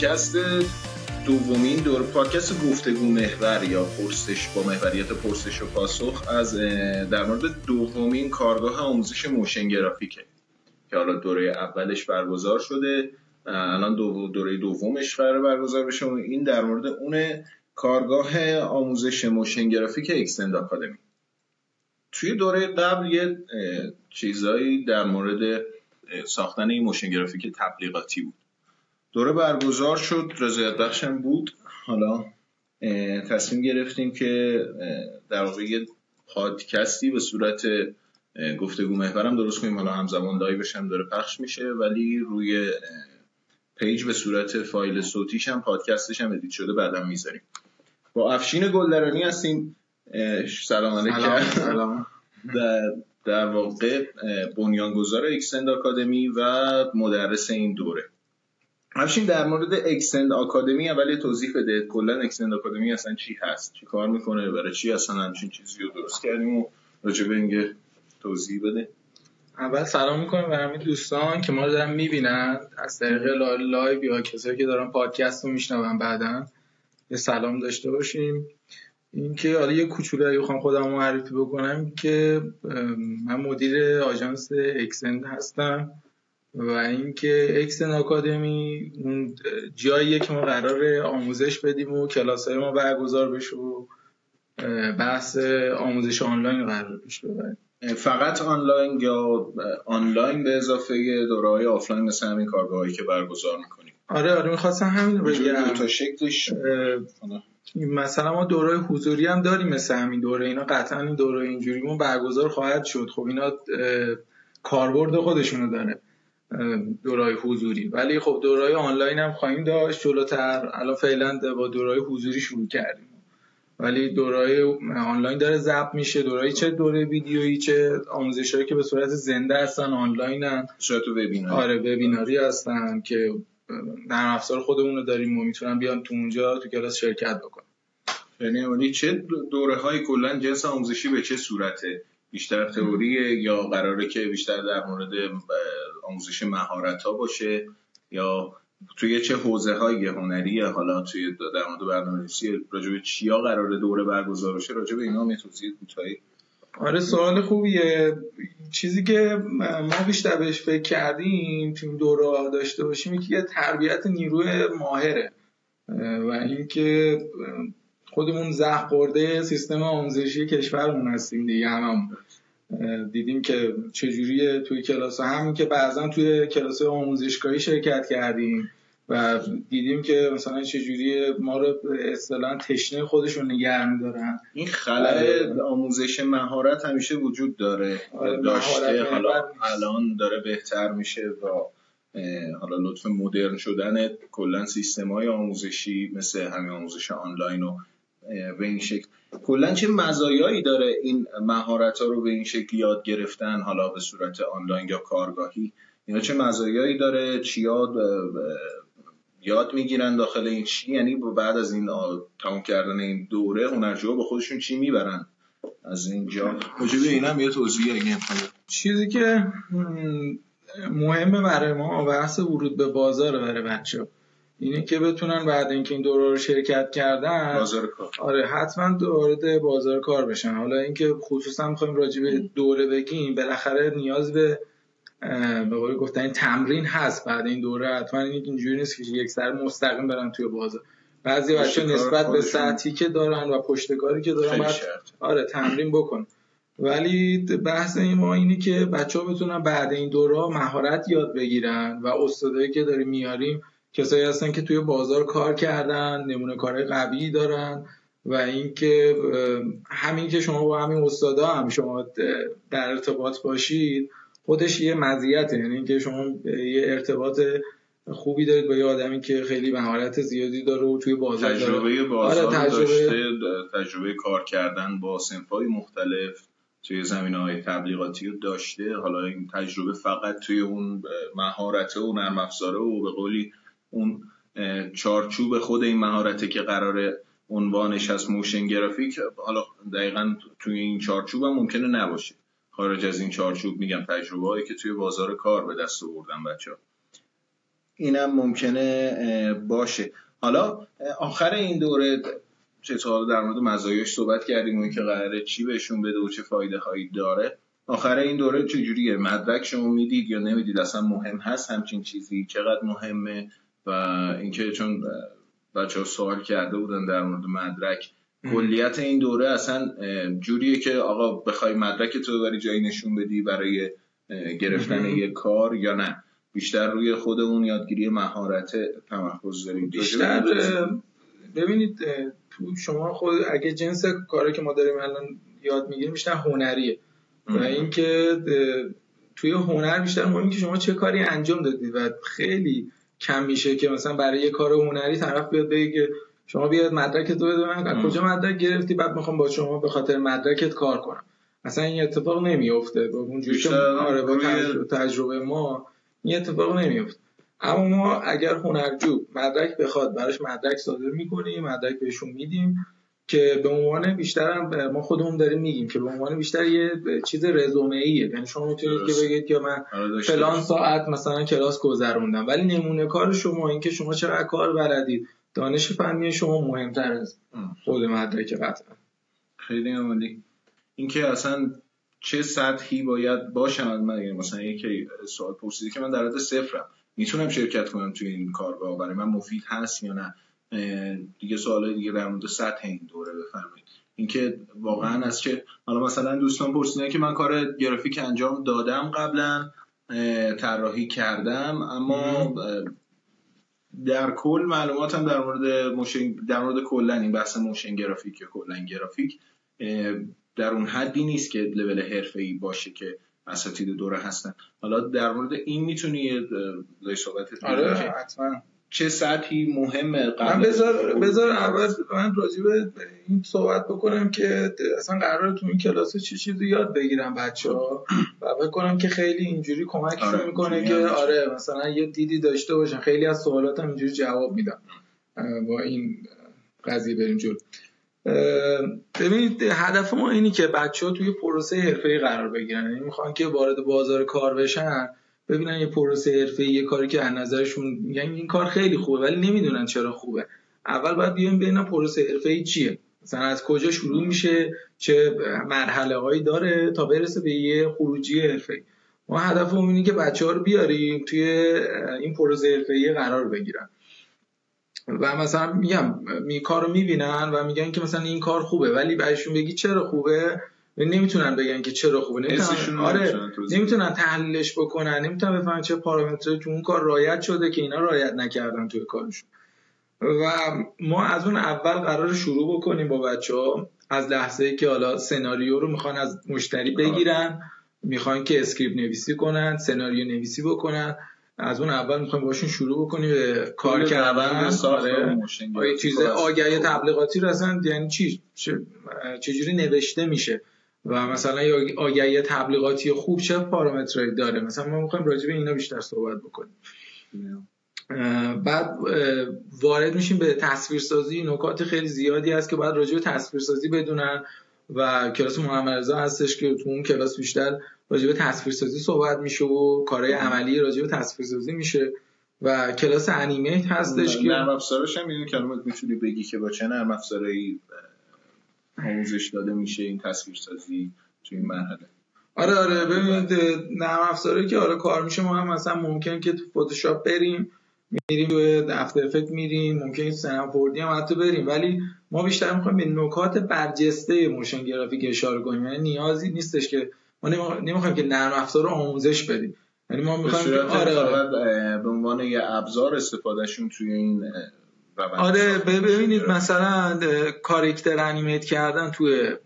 پادکست دومین دور پادکست گفتگو محور یا پرسش با محوریت پرسش و پاسخ از در مورد دومین کارگاه آموزش motion graphic ه که حالا دوره اولش برگزار شده الان دو دوره دومش قرار برگزار بشه این در مورد اون کارگاه آموزش motion graphic Xtend Academy توی دوره قبل یه چیزایی در مورد ساختن این motion graphic تبلیغاتی بود. دوره برگزار شد رضایت بخشم بود. حالا تصمیم گرفتیم که در واقع یه پادکستی به صورت گفتگو محورم درست کنیم. حالا همزمان live ش هم داره پخش میشه ولی روی page به صورت فایل صوتیش هم پادکستش هم edit شده بعدم می‌ذاریم. با افشین گلدرانی هستیم. سلام علیکم. سلام در, در واقع بنیانگذار Xtend Academy و مدرس این دوره. همچنین در مورد Xtend Academy اول توضیح بده کلا Xtend Academy اصلا چی هست؟ چی کار می‌کنه؟ برای چی اصلا همچین چیزی رو درست کردیم و راجع به اینکه توضیح بده؟ اول سلام می‌کنم به همه دوستان که ما رو دارن می‌بینن. از طریق live یا کسایی که دارن پادکست رو میشنون بعدا یه سلام داشته باشیم. اینکه حالا یه کوچولو اگه بخوام خودم معرفی بکنم که من مدیر آژانس Xtend هستم. و اینکه Xtend Academy اون جاییه که ما قرار آموزش بدیم و کلاس های ما برگزار بشه و بحث آموزش آنلاین قرار پیش ببریم. فقط آنلاین یا آنلاین به اضافه دوره آفلاین مثل همین کارگاهایی که برگزار می‌کنیم؟ آره آره می‌خواستم همین رو بگم. تا شکلش. مثلا ما دوره حضوری هم داریم مثل همین دوره. اینا قطعا این دوره اینجوریمون برگزار خواهد شد. خب اینا کاربرد خودشونو داره. دورای حضوری. ولی خب دورای آنلاین هم خواهیم داشت. جلوتر الان فعلا با دورای حضوری شروع کردیم. ولی دورای آنلاین داره ضبط میشه. دورای چه دوره ویدیویی چه آموزشایی که به صورت زنده هستن آنلاینن صورت وبیناری. آره وبیناری هستن که در افزار خودمون رو داریم و می‌تونن بیان تو اونجا تو کلاس شرکت بکنن. یعنی چه دوره های کلا جنس آموزشی به چه صورته؟ بیشتر تئوری یا قراره که بیشتر در مورد آموزش مهارت ها باشه یا توی چه حوزه های هنری حالا توی در مورد برنامه‌نویسی راجع به چیا قراره دوره برگزار بشه راجع به اینا توضیح کوتاهی آره سوال خوبیه. چیزی که ما بیشتر بهش فکر کردیم تو دوره داشته باشیم که یه تربیت نیروی ماهره و اینکه خودمون زخ خورده سیستم آموزشی کشورمون هستیم دیگه هم دیدیم که چجوریه توی کلاس همین که بعضا توی کلاس آموزشگاهی شرکت کردیم و دیدیم که مثلا چجوری ما رو اصطلاحا تشنه خودشون نگه میدارن. این خلل آموزش مهارت همیشه وجود داره. آره، داشته حالا الان داره بهتر میشه و حالا لطف مدرن شدن کلا سیستم های آموزشی مثل همین آموزش آنلاین و به این شکل. کلا چه مزایایی داره این مهارت ها رو به این شکل یاد گرفتن حالا به صورت آنلاین یا کارگاهی؟ اینا چه مزایایی داره؟ چیا یاد می‌گیرن داخل این چی؟ یعنی بعد از این تموم کردن این دوره هنرجوها با خودشون چی می‌برن؟ از اینجا. موجب اینم یه توضیح اگه چیزی که مهمه برای ما بحث ورود به بازار برای بچه اینه که بتونن بعد اینکه این دوره رو شرکت کردن بازار کار. آره حتما وارد بازار کار بشن. حالا اینکه خصوصا می‌خوایم راجع به دوره بگیم بالاخره نیاز به به قول گفتن تمرین هست بعد این دوره. حتما این اینجوری نیست که یک سر مستقیم برن توی بازار. بعضی بچه نسبت به ساعتی که دارن و پشتکاری که دارن باید آره تمرین بکن. ولی بحث این ما اینه که بچه ها بتونن بعد این دوره مهارت یاد بگیرن و استادایی که داریم میاریم کسایی هستن که توی بازار کار کردن نمونه کارهای قوی دارن و اینکه همین که شما با همین استادا هم شما در ارتباط باشید خودش یه مزیته. یعنی اینکه شما یه ارتباط خوبی دارید با یه آدمی که خیلی مهارت زیادی داره و توی بازار تجربه بازار آره تجربه... داشته تجربه کار کردن با سنفای مختلف توی زمین های تبلیغاتی رو داشته. حالا این تجربه فقط توی اون مهارت و نرم افزاره و به قولی اون چارچوب خود این مهارته که قرار عنوانش از موشن گرافیک حالا دقیقا توی این چارچوب هم ممکنه نباشه. خارج از این چارچوب میگم تجربه که توی بازار کار به دست آوردن بچه ها اینم ممکنه باشه. حالا آخر این دوره چطور در مورد مزایاش صحبت کردیم و که قراره چی بهشون بده و چه فایده هایی داره. آخر این دوره چجوریه؟ مدرک شما می‌دید یا نمی‌دید؟ اصلا مهم هست همچین چیزی؟ چقدر مهمه؟ و اینکه چون بچه ها سوال کرده بودن در مورد مدرک کلیت این دوره اصلا جوریه که آقا بخوای مدرک تو بری جایی نشون بدی برای گرفتن یک کار یا نه. بیشتر روی خودمون یادگیری مهارت تمرکز داریم. بیشتر ببینید تو شما خود اگه جنس کاری که ما داریم الان یاد می‌گیریم بیشتر هنریه. و اینکه توی هنر بیشتر مهمه که شما چه کاری انجام دادید و خیلی کم میشه که مثلا برای یه کار هنری طرف بیاد بگه که شما بیاد مدرکت رو بده من کجا مدرک گرفتی؟ بعد می‌خوام با شما به خاطر مدرکت کار کنم. اصلا این اتفاق نمیفته با اونجوری که آره با تجربه ما این اتفاق نمیفته اما ما اگر هنرجو مدرک بخواد براش مدرک صادر می‌کنیم مدرک بهشون میدیم. که به عنوان بیشتر ما خودمون داریم میگیم که به عنوان بیشتر یه چیز رزومه ایه یعنی شما می‌تونید که بگید که من آره، فلان ساعت مثلا کلاس گذروندم. ولی نمونه کار شما این که شما چقدر کار بلدید. دانش فنی شما مهمتر از خود مدرک قطعا خیلی عالی. اینکه اصلا چه سطحی باید باشم من؟ مثلا یکی سوال پرسیدی که من در حد صفرم. می‌تونم شرکت کنم توی این کارگاه برای من مفید هست یا نه؟ دیگه سوال دیگه در مورد سطح این دوره بفرمایید. اینکه واقعا از که حالا مثلا دوستان پرسیدن که من کار گرافیک انجام دادم قبلا طراحی کردم اما در کل معلوماتم در مورد motion در مورد کلا این بحث motion graphic یا کلا گرافیک در اون حدی نیست که لول حرفه‌ای باشه که اساتید دوره هستن. حالا در مورد این می‌تونی یه صحبت آره حتما. چه سطحی مهمه من بذار بذار اول من راجع به این صحبت بکنم که اصلا قرار تو این کلاس چه چیزی یاد بگیرم بچه ها و بکنم که خیلی اینجوری کمکشون آره می‌کنه که آره مثلا یه دیدی داشته باشن خیلی از سوالاتم اینجوری جواب میدم. با این قضیه بریم جلو. ببینید هدف ما اینی که بچه ها توی پروسه حرفه‌ای قرار بگیرن. یعنی می‌خوان که وارد بازار کار بشن. ببینن یه پروسه حرفه یه کاری که از نظرشون میگن این کار خیلی خوبه ولی نمی‌دونن چرا خوبه. اول باید بیایم ببینن پروسه حرفه چیه. مثلا از کجا شروع میشه چه مرحله هایی داره تا برسه به یه خروجی حرفه ما هدفمون اینه که بچه ها رو بیاریم توی این پروسه حرفه قرار بگیرن. و مثلا میگم می کار رو می‌بینن و میگن که مثلا این کار خوبه ولی بهشون بگی چرا خوبه؟ نمی‌تونن بگن که چرا خوبه. نمی‌تونن آره نمی‌تونن تحلیلش بکنن نمی‌تونن بفهمن چه پارامتری تو اون کار رایت شده که اینا رایت نکردن توی کارشون. و ما از اون اول قرار شروع بکنیم با بچه ها از لحظه ای که حالا سناریو رو می‌خوان از مشتری بگیرن می‌خوان که script نویسی کنن سناریو نویسی بکنن. از اون اول می‌خوایم باشون شروع بکنیم به کار کردن. آره. چیز آگهی تبلیغاتی رو اصلا یعنی چی؟ چجوری نوشته میشه؟ و مثلا آگهی تبلیغاتی خوب چه پارامترهایی داره؟ مثلا ما می‌خوایم راجع به اینا بیشتر صحبت بکنیم. بعد وارد میشیم به تصویرسازی. نکات خیلی زیادی هست که بعد راجع به تصویرسازی بدونن و کلاس محمد هستش که تو اون کلاس بیشتر راجع به تصویرسازی صحبت میشه و کارهای عملی راجع به تصویرسازی میشه و کلاس انیمیت هستش که نرم افزارش هم اینو کلمات می‌تونی بگی که با چه نرم افزارهایی آموزش داده میشه این تصویرسازی تو این مرحله. آره آره ببینید نرم افزاری که آره کار میشه. ما هم مثلا ممکن که تو فتوشاپ بریم میریم تو دفتر افکت میریم ممکن سنم فوردی هم حتی بریم. ولی ما بیشتر می‌خوایم به نکات برجسته motion graphic اشاره کنیم. یعنی نیازی نیستش که ما نمی‌خوایم که نرم افزار رو آموزش بدیم. یعنی ما می‌خوایم آره, آره. به عنوان یه ابزار استفادهشون توی این آره ببینید مثلا character animate کردن توی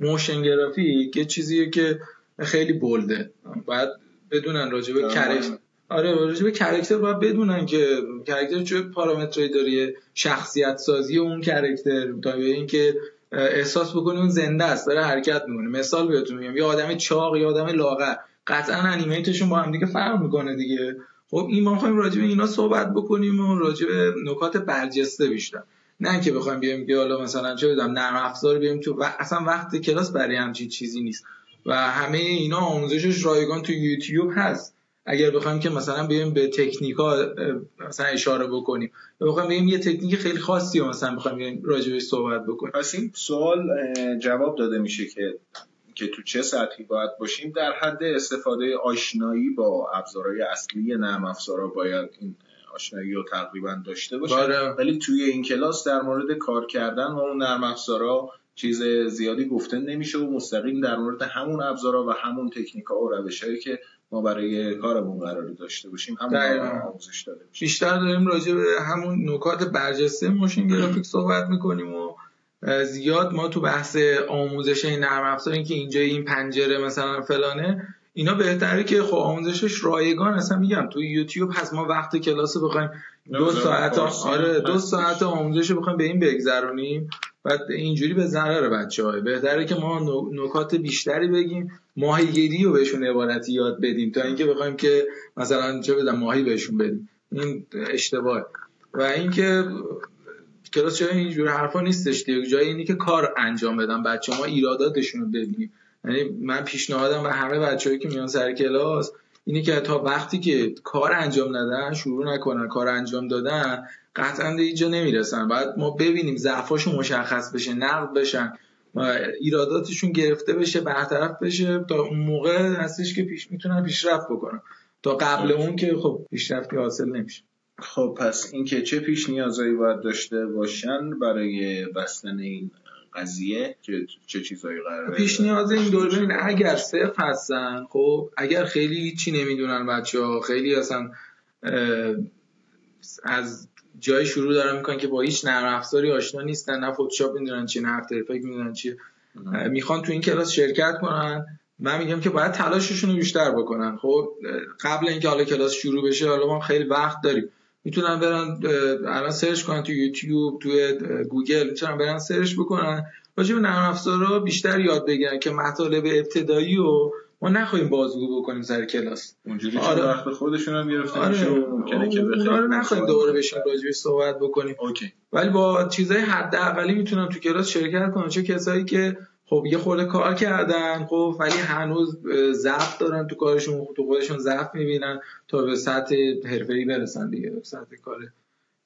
motion graphic یه چیزیه که خیلی bold ه باید بدونن راجع به character آره راجع به character باید بدونن که کرکتر چه پارامترهایی داره شخصیت سازی اون کرکتر تا به اینکه احساس بکنی اون زنده است داره حرکت می‌کنه. مثال بهتون میگم یه آدم چاق یه آدم لاغر. قطعا انیمیتشون با هم دیگه فرق می‌کنه دیگه. خب این ما می‌خوایم راجع به اینا صحبت بکنیم و راجع به نکات برجسته بیشتر. نه که بخوایم بیایم که حالا مثلا چه بدم نرم افزار بیایم تو و اصلا وقت کلاس برای همچین چیزی نیست. و همه اینا آموزشش رایگان تو یوتیوب هست. اگر بخوایم که مثلا بریم به تکنیکا مثلا اشاره بکنیم. یا بخوایم بگیم یه تکنیک خیلی خاصی مثلا بخوایم راجعش صحبت بکنیم. پس این سوال جواب داده میشه که که تو چه سطحی باید باشیم در حد استفاده آشنایی با ابزارهای اصلی نرم افزارا باید این آشنایی رو تقریبا داشته باشیم. بله. ولی توی این کلاس در مورد کار کردن با اون نرم افزارا چیز زیادی گفته نمیشه و مستقیم در مورد همون ابزارا و همون تکنیکا و روشهایی که ما برای کارمون قرار داشته باشیم همون آموزش داده بیشتر داریم راجع به همون نکات برجسته موشن گرافیک صحبت می‌کنیم و زیاد ما تو بحث آموزش این نرم افزار که اینجا این پنجره مثلا فلانه اینا بهتره که خب آموزشش رایگان. اصلا میگم تو یوتیوب هست ما وقت کلاس بخوایم دو ساعت آره دو ساعت آموزش بخوایم به این بگذرونیم. و اینجوری به ضرر بچه های بهتره که ما نکات بیشتری بگیم ماهیگیری رو بهشون عبارتی یاد بدیم تا اینکه بخوایم که مثلا چه بدم ماهی بهشون بدیم. این اشتباه و اینکه کلاس جای اینجور حرفا نیستش دیگه. جای اینی که کار انجام بدم. بچه ما ایراداتشون رو ببینیم. یعنی من پیشنهادم به همه بچه‌ای که میان سر کلاس اینه که تا وقتی که کار انجام ندن شروع نکنن کار انجام دادن قطعا اینجا نمی‌رسن. بعد ما ببینیم ضعفاشون مشخص بشه نقد بشن ایراداتشون گرفته بشه برطرف بشه تا اون موقع هستش که پیش می‌تونن پیشرفت بکنن. تا قبل اون که خب پیشرفتی حاصل نمیشه. خب پس اینکه چه پیش نیازایی باید داشته باشن برای بستن این قضیه چه, چه چیزایی قراره؟ پیش نیاز این دوربین اگر صرف هستن خب اگر خیلی چی نمی‌دونن بچه ها خیلی اصلا از جای شروع دارن می‌کنن که با هیچ نرم افزاری آشنا نیستن نه فتوشاپ می‌دونن چی نه افتر افکت می‌دونن چی. می‌خوان تو این کلاس شرکت کنن. من میگم که باید تلاششون رو بیشتر بکنن. خب قبل اینکه حالا کلاس شروع بشه حالا ما خیلی وقت داریم. می‌تونن برن الان search کنن تو یوتیوب تو گوگل می‌تونن برن search بکنن راجع به نرم افزارا بیشتر یاد بگیرن که مطالب ابتدایی و ما نخواهیم بازگو بکنیم سر کلاس اونجوری آره. وقت خودشون هم گرفته آره. ممکنه که آره نخواهیم دوباره بشیم راجع صحبت بکنیم OK. ولی با چیزای حداقلی می‌تونن تو کلاس شرکت کنن چه کسایی که خب یه خورده کار کردن خب ولی هنوز ضعف دارن تو کارشون تو خودشون ضعف می‌بینن تا به سطح حرفه‌ای برسن دیگه به سطح کاره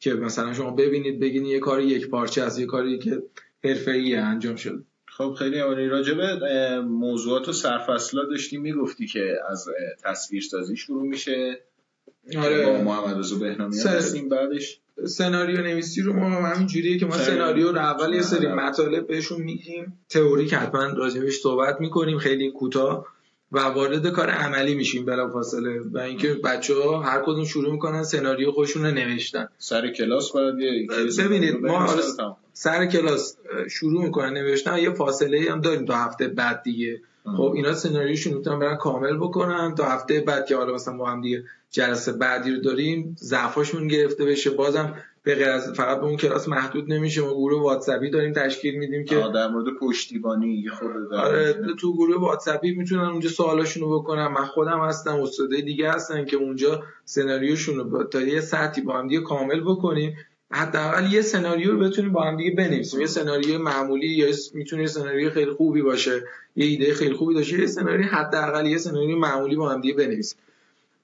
که مثلا شما ببینید بگین یه کاری یک پارچه از یه کاری که حرفه‌ای انجام شده. خب خیلی عالی. راجبه موضوعات و سرفصلا داشتی می‌گفتی که از تصویر سازی شروع میشه. آره. با محمد رضا بهنامی هستیم بعدش. سناریو نویسی رو ما همین جوریه که ما سناریو رو اول یه سری مطالب بهشون میگیم. تئوری حتما راجبش صحبت می‌کنیم خیلی کوتاه. و وارد کار عملی میشیم بلا فاصله و اینکه بچه ها هر کدوم شروع می‌کنن سناریو خودشون رو نوشتن. سر کلاس باید ببینید ما سر کلاس شروع می‌کنن نوشتن. یه فاصله هم داریم تا هفته بعد دیگه. خب اینا سناریوشون می‌تونن برن کامل بکنن. تا هفته بعد که حالا مثلا ما هم دیگه جلسه بعدی رو داریم ضعفاشون گرفته بشه. بازم به غیر از فقط به اون کلاس محدود نمیشه ما گروه واتساپی داریم تشکیل میدیم که در مورد پشتیبانی خود آره تو گروه واتساپی می‌تونن اونجا سوالاشون رو بکنن. من خودم هستم استادای دیگه هستن که اونجا سناریوشون رو تا یه سطحی با هم دیگه کامل بکنیم. حداقل یه سناریو رو بتونیم با هم دیگه بنویسیم. یه سناریو معمولی یا می‌تونه یه سناریو خیلی خوبی باشه. یه ایده خیلی خوبی داشته. یه سناریو حداقل یه سناریو معمولی با هم دیگه بنویسیم.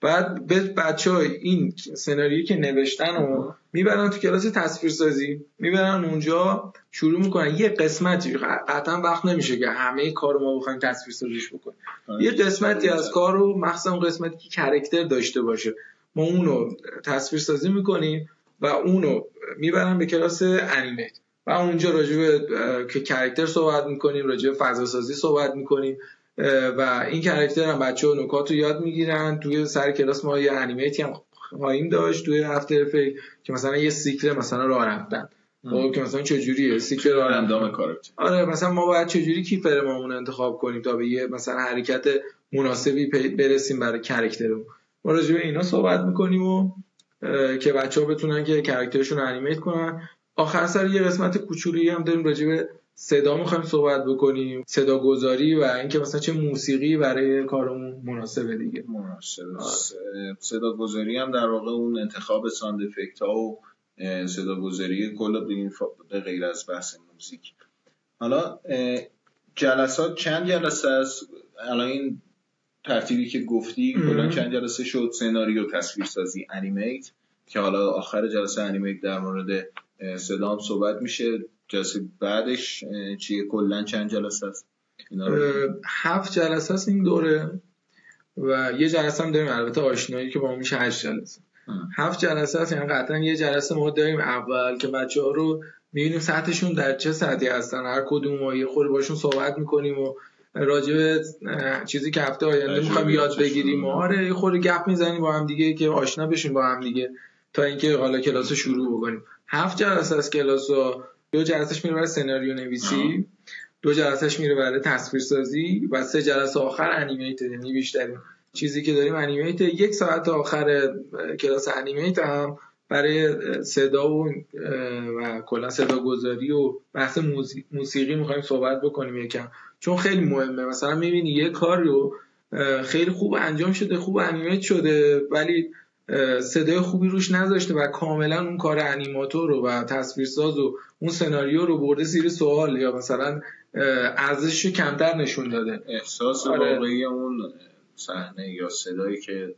بعد بچه های این سناریویی که نوشتن و می‌برن تو کلاس تصویر سازی می‌برن اونجا شروع می‌کنن. یه قسمتی قطعا وقت نمیشه که همه کار ما بخوایم تصویر سازیش بکنیم. آره. یه قسمتی از کار رو مخصوصا قسمتی که character داشته باشه. ما اونو تصویر سازی می‌کنیم. و اونو می‌برن به کلاس animate. و اونجا راجع به که character صحبت می‌کنیم راجع به فضا سازی صحبت می‌کنیم. و این character هم بچه ها نکات رو یاد می‌گیرن. توی سر کلاس ما یه animate ی هم خواهیم داشت توی هفته فکر که مثلا یه cycle مثلا راه رفتن. خب که مثلا چجوریه؟ cycle راه اندام آره مثلا ما باید چجوری keyframe مون انتخاب کنیم تا به یه مثلا حرکت مناسبی برسیم برای character مون ما راجع به اینا صحبت می‌کنیم و که بچه ها بتونن که character شون animate کنن. آخر سر یه قسمت کوچولی هم داریم راجع به صدا می‌خوایم صحبت بکنیم. صدا گذاری و اینکه مثلا چه موسیقی برای کارمون مناسبه دیگه. مناسبه صدا گذاری هم در واقع اون انتخاب sound effect ها و صدا گذاری کل این غیر از بحث موزیک. حالا جلسات چند جلسه است؟ الان این ترتیبی که گفتی کلا چند جلسه شد سناریو تصویرسازی انیمیت که حالا آخر جلسه انیمیت در مورد هم صحبت میشه. جلسه بعدش چیه؟ کلا چند جلسه است؟ هفت جلسه است این دوره و یه جلسه هم داریم. البته آشنایی که با میشه هشت جلسه. هفت جلسه است یعنی قطعا یه جلسه ما داریم. اول که بچه ها رو می‌بینیم سطحشون در چه سطحی هستن. هر کدوم و یه خوری باشون صحبت می‌کنیم و راجع چیزی که هفته آینده می‌خوایم یاد بگیریم. و آره یه خوری گپ می‌زنیم با هم دیگه که آشنا بشیم با هم دیگه تا اینکه حالا کلاس شروع بکنیم. هفت جلسه از کلاس دو جلسهش میره برای سناریو نویسی دو جلسهش میره برای تصویر سازی و سه جلسه آخر انیمیت یعنی بیشتر. چیزی که داریم انیمیت یک ساعت آخر کلاس انیمیت هم برای صدا و, و کلا صدا گذاری و بحث موسیقی می‌خوایم صحبت بکنیم یکم. چون خیلی مهمه. مثلا می‌بینی یه کار رو خیلی خوب انجام شده خوب انیمیت شده ولی صدای خوبی روش نذاشته و کاملا اون کار انیماتور رو و تصویرساز و اون سناریو رو برده زیر سوال یا مثلا ارزشش کمتر نشون داده. احساس آره. واقعی اون صحنه یا صدایی که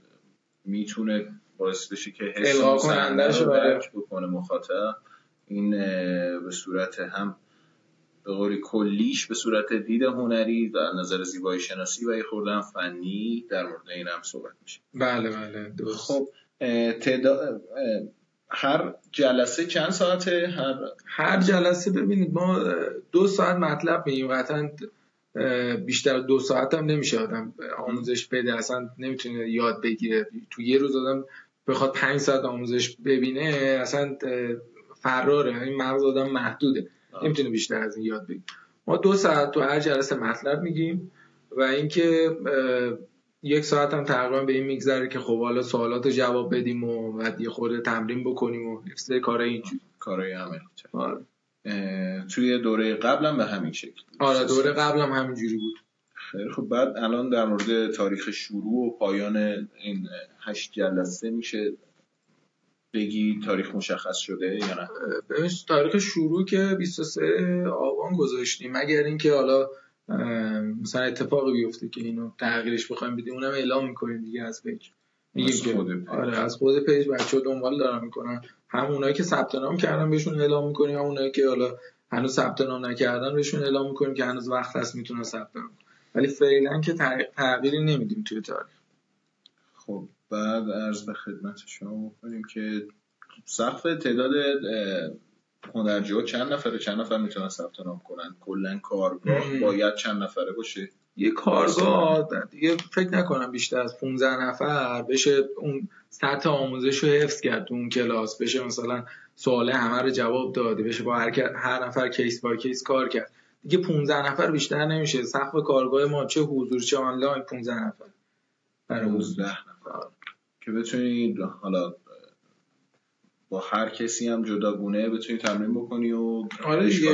می‌تونه باعث بشه که حس کنندش رو درک بکنه مخاطب این به صورت هم به قولی کلیش به صورت دید هنری و نظر زیبایی شناسی و یه خوردن فنی در مورد این هم صحبت میشه. بله بله درست. خب تعداد هر جلسه چند ساعته؟ هر هر جلسه ببینید ما دو ساعت مطلب میگیم. قطعا بیشتر دو ساعت هم نمیشه آدم آموزش بده. اصلا نمی‌تونه یاد بگیره. تو یه روز آدم بخواد پنج ساعت آموزش ببینه اصلا فراره. این مغز آدم محدوده. نمی‌تونه بیشتر از این یاد بگیره ما دو ساعت تو هر جلسه مطلب میگیم و اینکه یک ساعت هم تقریبا به این میگذره که خب حالا سوالات جواب بدیم و بعد یه خورده تمرین بکنیم و حفظ کارهای اینجوری کارهای عملی آره. توی دوره قبلم به همین شکل آره دوره قبلم همینجوری بود. خیلی خب بعد الان در مورد تاریخ شروع و پایان این هشت جلسه میشه بگی تاریخ مشخص شده یا نه؟ تاریخ شروع که 23 آبان گذاشتیم. مگر اینکه حالا مثلا اتفاقی بیفته که اینو تغییرش بخوایم بدیم اونم اعلام می‌کنیم دیگه از پیج. از خود page. آره از خود page بچه دنبال دارن می‌کنن. هم اونایی که ثبت نام کردن بهشون اعلام می‌کنیم هم اونایی که حالا هنوز ثبت نام نکردن بهشون اعلام می‌کنیم که هنوز وقت هست می‌تونن ثبت نام ولی فعلا که تغییری نمیدیم توی تاریخ. خب. بعد عرض به خدمت شما بکنیم که سقف تعداد هنرجو چند نفره؟ چند نفر می‌تونن ثبت نام کنن؟ کلا کارگاه باید چند نفره باشه؟ یه کارگاه دیگه فکر نکنم بیشتر از 15 نفر بشه اون سطح آموزش رو حفظ کرد اون کلاس. بشه مثلا سوال همه رو جواب داده بشه با هر, هر نفر کیس با کیس کار کرد. دیگه 15 نفر بیشتر نمیشه. سقف کارگاه ما چه حضور چه آنلاین 15 نفر. برای 15 نفر که بتونید حالا با هر کسی هم جداگونه بتونی تمرین بکنی و آره دیگه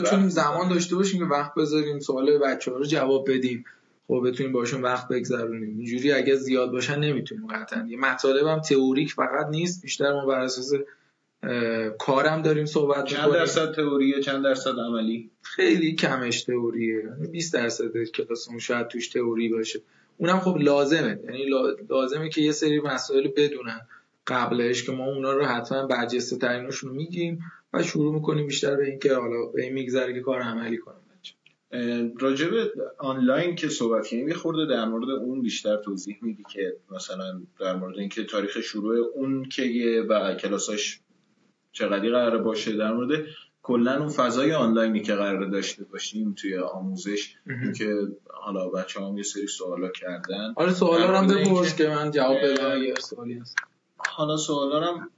بتونیم زمان داشته باشیم که وقت بذاریم سوال بچه ها رو جواب بدیم. خب بتونیم باشون وقت بگذرونیم. اینجوری اگه زیاد باشن نمی‌تونیم قطعا. یه مطالب هم تئوریک فقط نیست بیشتر ما بر اساس کارم داریم صحبت چند درصد تئوریه چند درصد عملی؟ خیلی کمش تئوریه. 20 یعنی درصد کلاسمون شاید توش تئوری باشه. اونم خب لازمه. یعنی لازمه که یه سری مسائل بدونن. قبلش که ما اونا رو حتما برجسته ترینشون رو میگیم و شروع می‌کنیم بیشتر به اینکه حالا به این میگذره که کار عملی کنیم راجب آنلاین که صحبت کنیم یه خورده در مورد اون بیشتر توضیح میدی که مثلا در مورد اینکه تاریخ شروع اون که و کلاساش چقدری قرار باشه. در مورد کلا اون فضای آنلاینی که قرار داشته باشیم توی آموزش که حالا بچه هم یه سری سوالا کردن. آره سوالا هم بپرس که من جواب بدم. یه سوالی هست. حالا سوالارم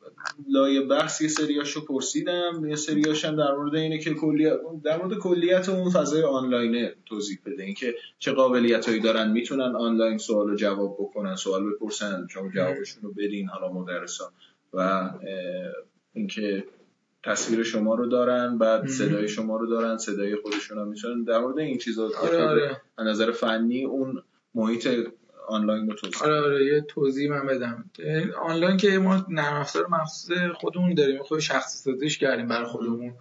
لایه بحث یه سریاشو پرسیدم. یه سریاش هم در مورد اینه که کلیت در مورد کلیت اون فضای آنلاین توضیح بده. اینکه چه قابلیت هایی دارن می‌تونن آنلاین سوال رو جواب بکنن سوال بپرسن شما جوابشون رو بدین حالا مدرسا. و اینکه تصویر شما رو دارن بعد صدای شما رو دارن صدای خودشون هم می‌تونن در مورد این چیزا آره آره. نظر فنی اون محیط آنلاین رو توضیح. آره آره یه توضیح من بدم. آنلاین که ما نرم افزار مخصوص خودمون داریم. خود شخصی سازیش کردیم برای خودمون.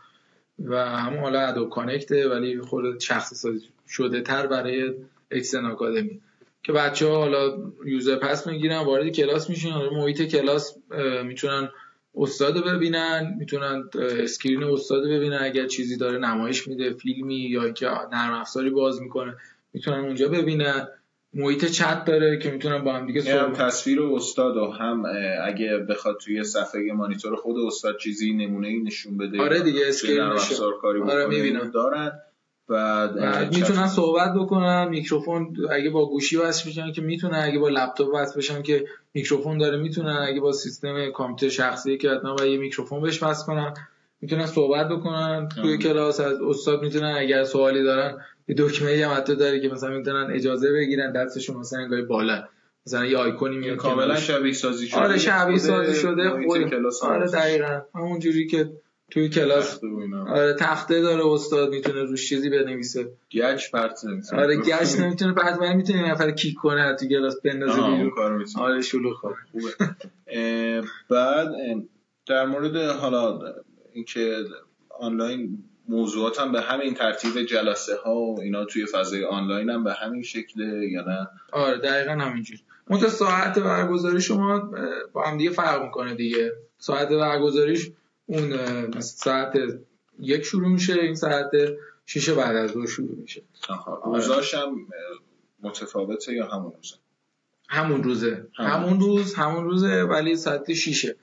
و همون حالا Adobe Connect ه ولی خود شخصی سازی شده تر برای Xtend Academy که بچه ها حالا user pass می‌گیرن وارد کلاس میشن. محیط کلاس می‌تونن استاد ببینن می‌تونن screen استاد ببینن اگر چیزی داره نمایش میده فیلمی یا اینکه نرم افزاری باز می‌کنه می‌تونن اونجا ببینن. محیط چت داره که می‌تونن با هم دیگه هم تصویر استاد و هم اگه بخواد توی صفحه مانیتور خود استاد چیزی نمونه ای نشون بده آره دیگه screen آره می‌بینن دارن. بعد می‌تونن صحبت بکنن میکروفون اگه با گوشی وصل بشن که می‌تونن اگه با لپتاپ وصل بشن که میکروفون داره می‌تونن. اگه با سیستم کامپیوتر شخصی که حتما با یه میکروفون بهش وصل کنن می‌تونن صحبت بکنن. توی کلاس از استاد می‌تونن اگر سوالی دارن یه دکمه هم حتی داره که مثلا می‌تونن اجازه بگیرن دستشون مثلا انگار بالا مثلا یه آیکونی میاد کاملا شبیه سازی شده آره شبیه سازی شده آره دقیقاً. همون جوری که توی کلاس آره تخته داره استاد می‌تونه روش چیزی بنویسه. گچ پرت نمی‌تونه. آره گچ نمی‌تونه پرت ولی می‌تونه نفر کیک کنه تو کلاس بندازه بیرون. آره شلوغ خوبه. بعد در مورد حالا اینکه آنلاین موضوعات هم به همین ترتیب جلسه ها و اینا توی فضای آنلاین هم به همین شکله یا نه؟ آره دقیقا همینجور. منتها ساعت برگزاری شما با هم دیگه فرق می‌کنه دیگه. ساعت برگزاریش اون ساعت یک شروع میشه این ساعت شیش بعد از دو شروع میشه. روزاش هم متفاوته یا همون روزه؟ همون روزه. همون. روز همون روزه ولی ساعت شیشه.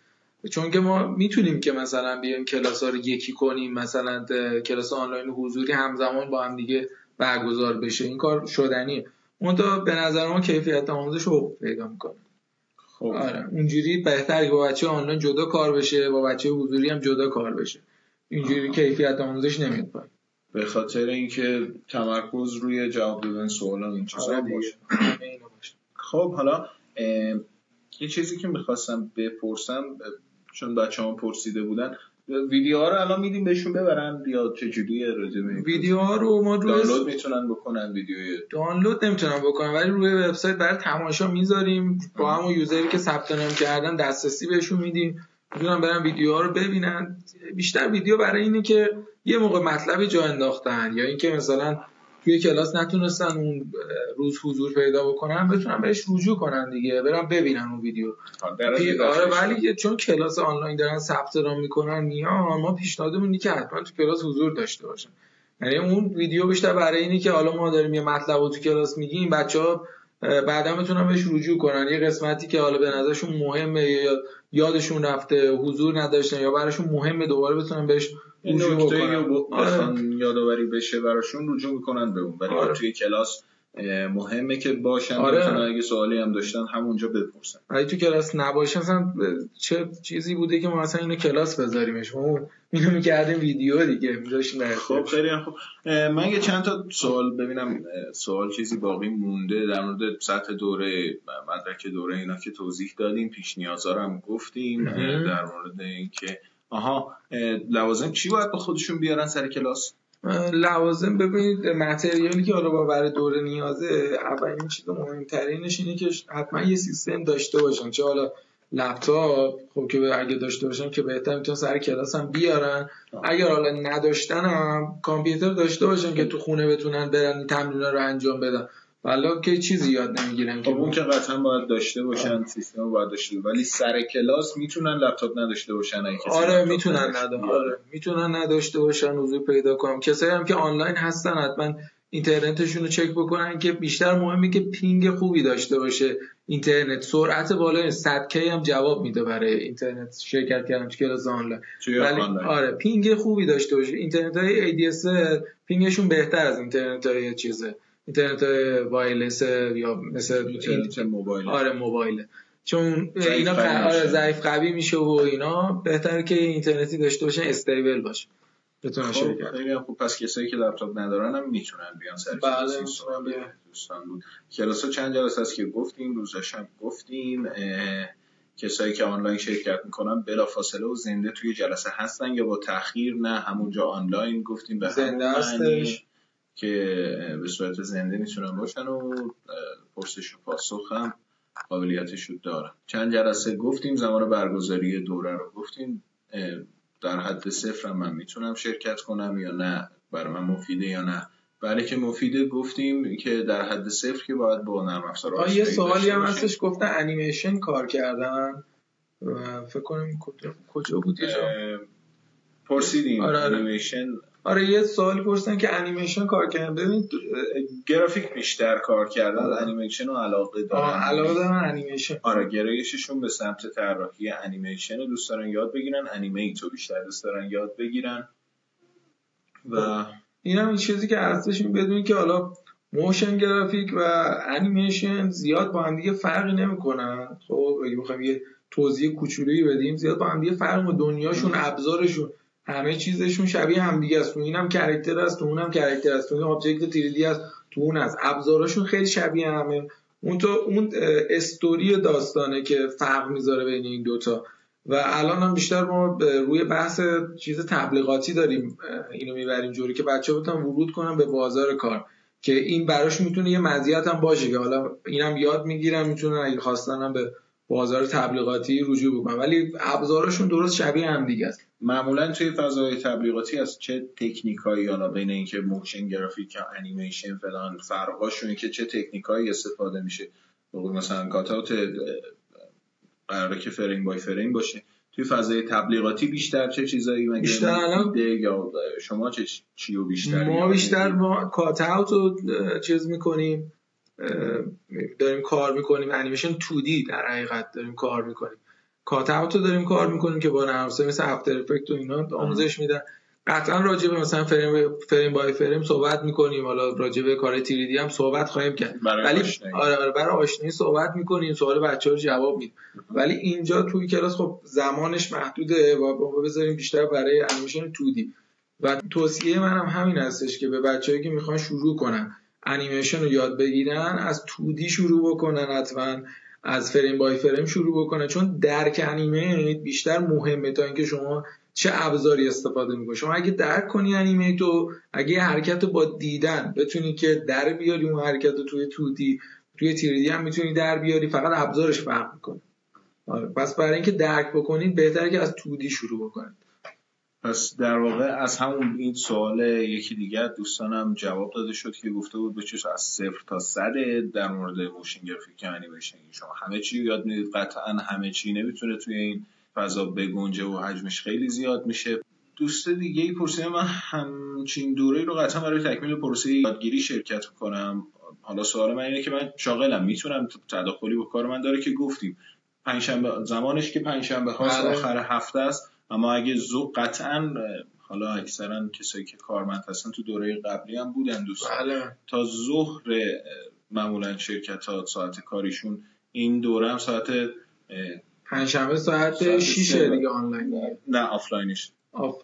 چون که ما می‌تونیم که مثلا بیایم کلاس ها رو یکی کنیم مثلا کلاس آنلاین حضوری همزمان با هم دیگه برگزار بشه. این کار شدنیه. اون به نظر ما کیفیت آموزش رو پیدا می‌کنه. خب. آره. اونجوری بهتر که با بچه آنلاین جدا کار بشه با بچه حضوری هم جدا کار بشه. اینجوری کیفیت آموزش نمیاد پایین. به خاطر اینکه تمرکز روی جواب دادن سوالا این چیزا آره باشه. خب حالا یه چیزی که می‌خواستم بپرسم چون بچه هم پرسیده بودن ویدیوها رو الان میدیم بهشون ببرن یا چجوریه راجع به ویدیوها رو ما روی دانلود می‌تونن بکنن ویدیوی. دانلود نمی‌تونن بکنن ولی روی وبسایت برای تماشا می‌ذاریم. با همون یوزری که ثبت نام کردن دسترسی بهشون میدیم. می‌تونن برن ویدیوها رو ببینن. بیشتر ویدیو برای اینه که یه موقع مطلبی جا انداختن یا اینکه مثلا توی کلاس نتونستن اون روز حضور پیدا بکنن بتونن بهش رجوع کنن دیگه برن ببینن اون ویدیو. آره ولی چون کلاس آنلاین دارن ثبت نام می‌کنن میان ما پیشنهادمون که حتما تو کلاس حضور داشته باشن. یعنی اون ویدیو بیشتر برای اینی که حالا ما داریم یه مطلب رو تو کلاس میگیم بچه ها بعدا بتونن بهش رجوع کنن یه قسمتی که حالا به نظرشون مهمه یا یادشون رفته حضور نداشتن یا براشون مهمه دوباره بتونن بهش این نکته آره. یادآوری بشه براشون رجوع می‌کنن به اون ولی آره. توی کلاس مهمه که باشن. آره. اگه سوالی هم داشتن همونجا بپرسن. اگه تو کلاس نباشن مثلا چه چیزی بوده که ما مثلا اینو کلاس بذاریمش؟ ما اینو می‌کردیم ویدیو دیگه میذاشیم خب خیلی خوب. من یه چند تا سوال ببینم. سوال چیزی باقی مونده در مورد سطح دوره مدرک دوره اینا که توضیح دادیم پیش نیازا رو هم گفتیم در مورد اینکه آها لوازم چی باید به خودشون بیارن سر کلاس؟ لوازم ببینید متریالی که حالا برای دوره نیازه اولین چیز مهمترینش اینه که حتما یه سیستم داشته باشن. چه حالا لپتاپ خب که اگه داشته باشن که بهتر می‌تونن سر کلاس هم بیارن. اگر حالا نداشتن هم کامپیوتر داشته باشن که تو خونه بتونن برن تمرین رو انجام بدن. والا که چیزی یاد نمی‌گیرن خب اون که قطعا باید داشته باشن سیستم باید داشته ولی سر کلاس می‌تونن لپتاپ نداشته باشن آره می‌تونن نداشته آره می‌تونن نداشته باشن حضور پیدا کنم. کسایی هم که آنلاین هستن حتما اینترنتشون رو چک بکنن که بیشتر مهمه که ping خوبی داشته باشه اینترنت. سرعت بالای 100 K هم جواب میده برای اینترنت شرکت کردن تو کلاس آنلاین. ولی آره ping خوبی داشته باشه. اینترنت های ADSL ping شون بهتر از اینترنت های چیزه. اینترنت wireless یا مثل اینترنت موبایل آره موبایل. چون اینا آره ضعیف قوی میشه و اینا بهتره که اینترنتی داشته باشه استیبل باشه. بتونن خب خیلی خوب. پس کسایی که لپتاپ ندارن هم می‌تونن بیان سر بله دوستان بود. کلاس چند جلسه است که گفتیم؟ روزش هم گفتیم. کسایی که آنلاین شرکت می‌کنن بلا فاصله و زنده توی جلسه هستن یا با تاخیر نه همونجا آنلاین گفتیم به زنده هستش. که به صورت زنده می‌تونن باشن و پرسش و پاسخ هم قابلیتش رو دارن. چند جلسه گفتیم زمان برگزاری دوره رو گفتیم. در حد صفر من می‌تونم شرکت کنم یا نه برای من مفیده یا نه. بله که مفیده گفتیم که در حد صفر که باید با نرم افزار یه سوالی هم هستش. گفتن انیمیشن کار کردن. فکر کنم کجا بود؟ پرسیدیم آره آره. انیمیشن آره یه سوالی پرسیدن که انیمیشن کار کردن. ببین گرافیک بیشتر کار کردن انیمیشن رو علاقه دارن. آه علاقه دارن انیمیشن آره گرایششون به سمت طراحی انیمیشن دوست دارن یاد بگیرن animate رو بیشتر دوست دارن یاد بگیرن. و این هم چیزی که هستش بدونی که حالا motion graphic و انیمیشن زیاد با هم دیگه فرقی نمی‌کنن. خب اگه بخوایم یه توضیح کوچولویی بدیم زیاد با هم دیگه فرق و دنیاشون ابزارشون. همه چیزشون شبیه هم دیگه است. تو اینم character است تو اونم character است. تو این object 3D است تو اون است. ابزارشون خیلی شبیه همه. اون تو اون استوری داستانه که فرق می‌ذاره بین این دوتا و الان هم بیشتر ما روی بحث چیز تبلیغاتی داریم اینو می‌بریم جوری که بچه بتونن ورود کنن به بازار کار. که این براش می‌تونه یه مزیت هم باشه که حالا اینم یاد می‌گیرن می‌تونن اگه خواستن به بازار تبلیغاتی رجوع بکنن. ولی ابزارشون درست شبیه هم دیگه است. معمولا توی فضای تبلیغاتی از چه تکنیکایی حالا بین اینکه motion graphic یا انیمیشن فلان فرقاشون که چه تکنیکایی استفاده میشه. مثلا cut-out قراره که frame by frame باشه. توی فضای تبلیغاتی بیشتر چه چیزایی؟ مگه بیشتر الان یا شما چه چیو بیشتر ما بیشتر ما cut-out رو چیز می‌کنیم داریم کار می‌کنیم. انیمیشن 2D در حقیقت داریم کار می‌کنیم. کات اوت رو داریم کار می‌کنیم که با نرم مثل افتر افکت و اینا آموزش میدن. قطعا راجع به مثلا فریم فریم بای فریم صحبت می‌کنیم. حالا راجع به کار تیریدی هم صحبت خواهیم کرد. ولی آره آره برای آشنایی صحبت می‌کنیم. سوال بچه رو جواب میدیم. ولی اینجا توی کلاس خب زمانش محدوده و بذاریم بیشتر برای انیمیشن 2D و توصیه منم هم همین هستش که به بچه‌ای که می‌خوان شروع کنن انیمیشن رو یاد بگیرن از 2D شروع بکنن حتما. از frame by frame شروع بکنن چون درک animate بیشتر مهمه تا اینکه شما چه ابزاری استفاده می‌کنی. شما اگه درک کنی animate و اگه یه حرکت با دیدن بتونی که در بیاری اون حرکت رو توی 2D توی 3D هم می‌تونی در بیاری فقط ابزارش فرق می‌کنه آره. پس برای اینکه درک بکنید بهتره که از 2D شروع بکنید پس در واقع از همون این سوال یکی دیگر دوستانم جواب داده شد که گفته بود به چش از صفر تا صده در مورد motion graphic انیمیشن. شما همه چی یاد می‌دید. قطعا همه چی نمی‌تونه توی این فضا بگنجه و حجمش خیلی زیاد میشه. دوست دیگه ای پرسیده من همچین دوره رو قطعا برای تکمیل پروسه یادگیری شرکت کنم حالا سوال من اینه که من شاغلم. می‌تونم تداخلی با کار من داره که گفتیم. پنجشنبه زمانش که پنجشنبه هاست بله. آخر هفته است. اما اگه زو قطعا حالا اکثرا کسایی که کارمند هستن تو دوره قبلی هم بودن دوست. بله. تا ظهر معمولا شرکت ها ساعت کاریشون این دوره هم ساعت پنجشنبه ساعت ساعت 6 سه. دیگه آنلاین نه آفلاینش آف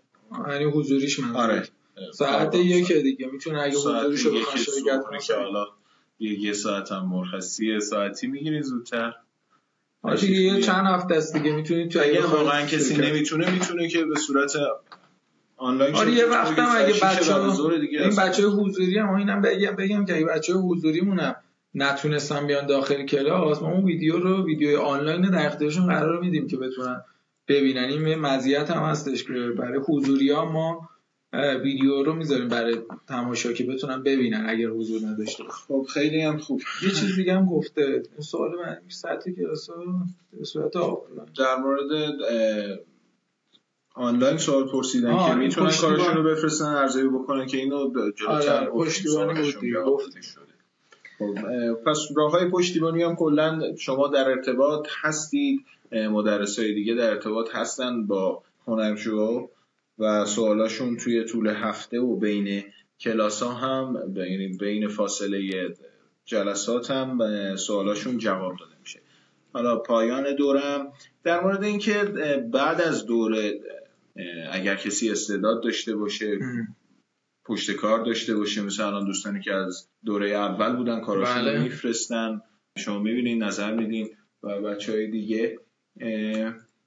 یعنی حضوریش من آره. ساعت یک دیگه. می‌تونه اگه حضوریشو بخواد شرکت که حالا یه, ساعت هم مرخصی ساعتی می‌گیری زودتر. دیگه یه چند هفته است دیگه می‌تونید تو اگه واقعا کسی نمی‌تونه می‌تونه که به صورت آنلاین آره یه وقت. هم اگه بچه این. بچه حضوری هم اینم بگم بگم که اگه بچه حضوریمون هم نتونستن بیان داخل کلاس ما اون ویدیو رو ویدیو آنلاین در اختیارشون قرار میدیم که بتونن ببینن این مزیت هم هستش که برای حضوری ها ما ویدیو رو می‌ذاریم برای تماشا که بتونن ببینن اگر حضور نداشته. خب خیلی هم خوب یه چیز دیگه هم گفته اون سوال من سطح کلاس به صورت آفلاین در مورد آنلاین سوال پرسیدن که می‌تونن کارشون رو بفرستن ارزیابی بکنن که اینو جلوتر آره، پشتیبانی. داده شده. خب پس راه های پشتیبانی هم کلا شما در ارتباط هستید مدرس های دیگه در ارتباط هستن با هنرجوها و سوالاشون توی طول هفته و بین کلاس ها هم یعنی بین فاصله جلسات هم سوالاشون جواب داده میشه. حالا پایان دورم در مورد اینکه بعد از دوره اگر کسی استعداد داشته باشه پشت کار داشته باشه مثل الان دوستانی که از دوره اول بودن کاراشون بله. میفرستن. شما می‌بینین نظر میدین و بچه های دیگه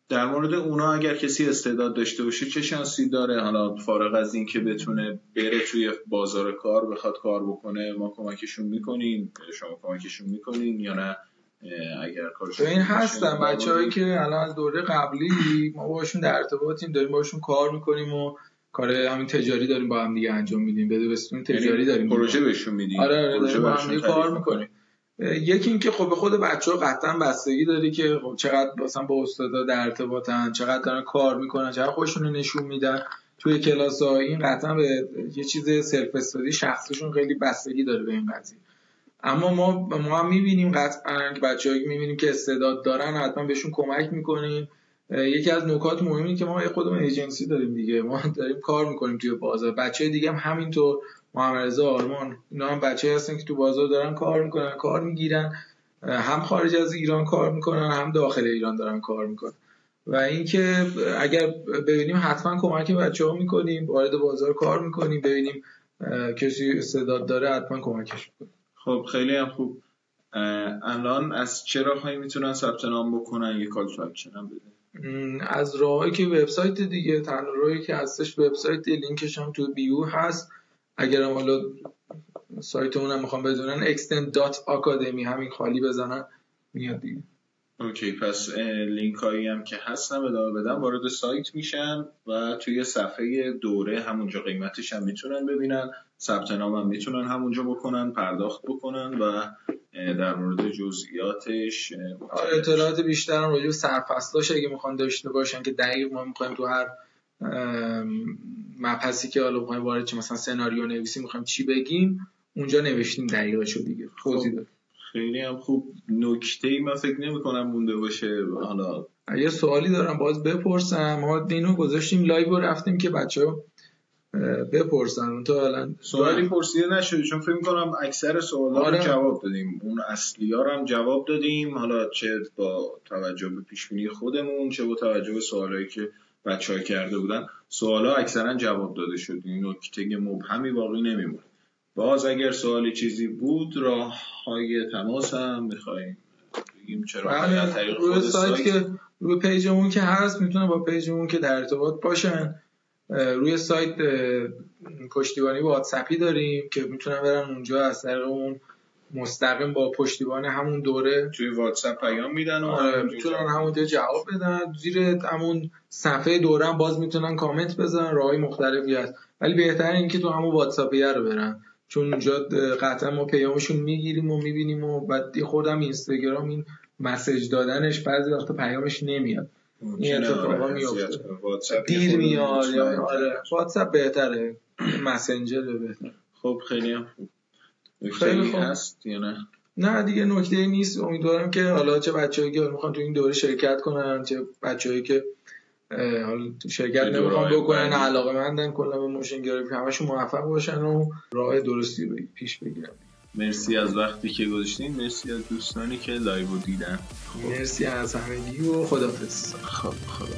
در مورد اونا اگر کسی استعداد داشته باشه چه شانسی داره؟ حالا فارغ از این که بتونه بره توی بازار کار بخواد کار بکنه ما کمکشون می‌کنیم شما کمکشون می‌کنین یا نه؟ اگر کارشون این هستن در بچه هایی مورد- که الان از دوره قبلی ما باشون در ارتباطیم داریم باشون کار می‌کنیم و کار همین تجاری داریم با هم دیگه انجام میدیم بده بستون تجاری یعنی داریم پروژه بهشون میدیم. آره آره داریم با هم دیگه کار می‌کنیم. یکی اینکه خب به خود بچه ها قطعا بستگی داری که خب چقدر مثلا با استادا در ارتباطن چقدر دارن کار می‌کنن چقدر خودشون رو نشون میدن. توی کلاس ها این قطعا به یه چیز سلف استادی شخصشون خیلی بستگی داره به این قضیه. اما ما ما هم می‌بینیم قطعا که بچه‌ای می‌بینیم که استعداد دارن حتما بهشون کمک می‌کنیم. یکی از نکات مهمی که ما خودمون ایجنسی داریم دیگه. ما داریم کار می‌کنیم توی بازار. بچه دیگه هم همینطور. محمد رضا آرمان اینا هم بچه هستن که تو بازار دارن کار می‌کنن کار می‌گیرن. هم خارج از ایران کار می‌کنن هم داخل ایران دارن کار می‌کنن. و اینکه اگر ببینیم حتما کمک بچه ها می‌کنیم وارد بازار کار می‌کنیم ببینیم کسی استعداد داره حتما کمکش می‌کنیم خب خیلی هم خوب. الان از چه راههایی می‌تونن ثبت نام بکنن؟ یه call to هم بده. از راههایی که وبسایت دیگه تنها راهی که هستش وبسایت لینکش هم تو بیو هست. اگر هم حالا سایت اونم می‌خوام بدونن xtend.academy همین خالی بزنن میاد دیگه. اوکی پس لینک هایی هم که هستن ادامه بدن وارد سایت میشن و توی صفحه دوره همونجا قیمتش هم می‌تونن ببینن. ثبت نام هم می‌تونن همونجا بکنن پرداخت بکنن و در مورد جزئیاتش اطلاعات بیشتر هم راجع به سرفصلاش اگه می‌خوان داشته باشن که دقیق ما می‌خوایم تو هر مبحثی که حالا می‌خوایم وارد مثلا سناریو نویسی می‌خوایم چی بگیم اونجا نوشتیم دقیقشو دیگه. توضیح خب. خیلی هم خوب. نکته ای من فکر نمی کنم مونده باشه. حالا یه سوالی دارم باز بپرسم. ما اینو گذاشتیم live و رفتیم که بچه ها بپرسن. اون تو الان سوالی پرسیده نشده چون فکر کنم اکثر سوالا آره. رو جواب دادیم. اون اصلی ها هم جواب دادیم. حالا چه با توجه به پیش خودمون چه با توجه به سوالایی که بچه ها کرده بودن. سوالا اکثرا جواب داده شد. این نکته مبهمی باقی نمیمونه. باز اگر سوالی چیزی بود راه های تماس هم میخواییم بگیم. چرا بله، روی سایت که روی پیجمون که هست می‌تونه با پیجمون که در ارتباط باشن. روی سایت پشتیبانی واتسپی داریم که می‌تونن برن اونجا از طریق اون مستقیم با پشتیبان همون دوره توی واتساپ پیام میدن و آره می‌تونن همونجا جواب بدن. زیر همون صفحه دوره هم باز می‌تونن کامنت بزنن. راههای مختلفی هست. ولی بهتره اینکه تو همون واتساپیه رو برن. چون اونجا قطعا ما پیامشون می‌گیریم و می‌بینیم و بعد خودم اینستاگرام این مسج دادنش بعضی وقت پیامش نمیاد. این اتفاقا آره، میفته. دیر میاد. آره. واتساپ بهتره. مسنجر بهتره. خب خیلی هم خیلی هست یا نه؟ نه دیگه نکته نیست. امیدوارم که حالا چه بچه‌ای که می‌خوان تو این دوره شرکت کنن چه بچه‌ای که حالا شرکت نمی‌خوان بکنن علاقه مندن کلا به موشن گرافیک همشون موفق باشن و راه درستی رو پیش بگیرن. مرسی از وقتی که گذاشتین مرسی از دوستانی که لایو دیدن. مرسی از همگی و خدافظ خب خدا.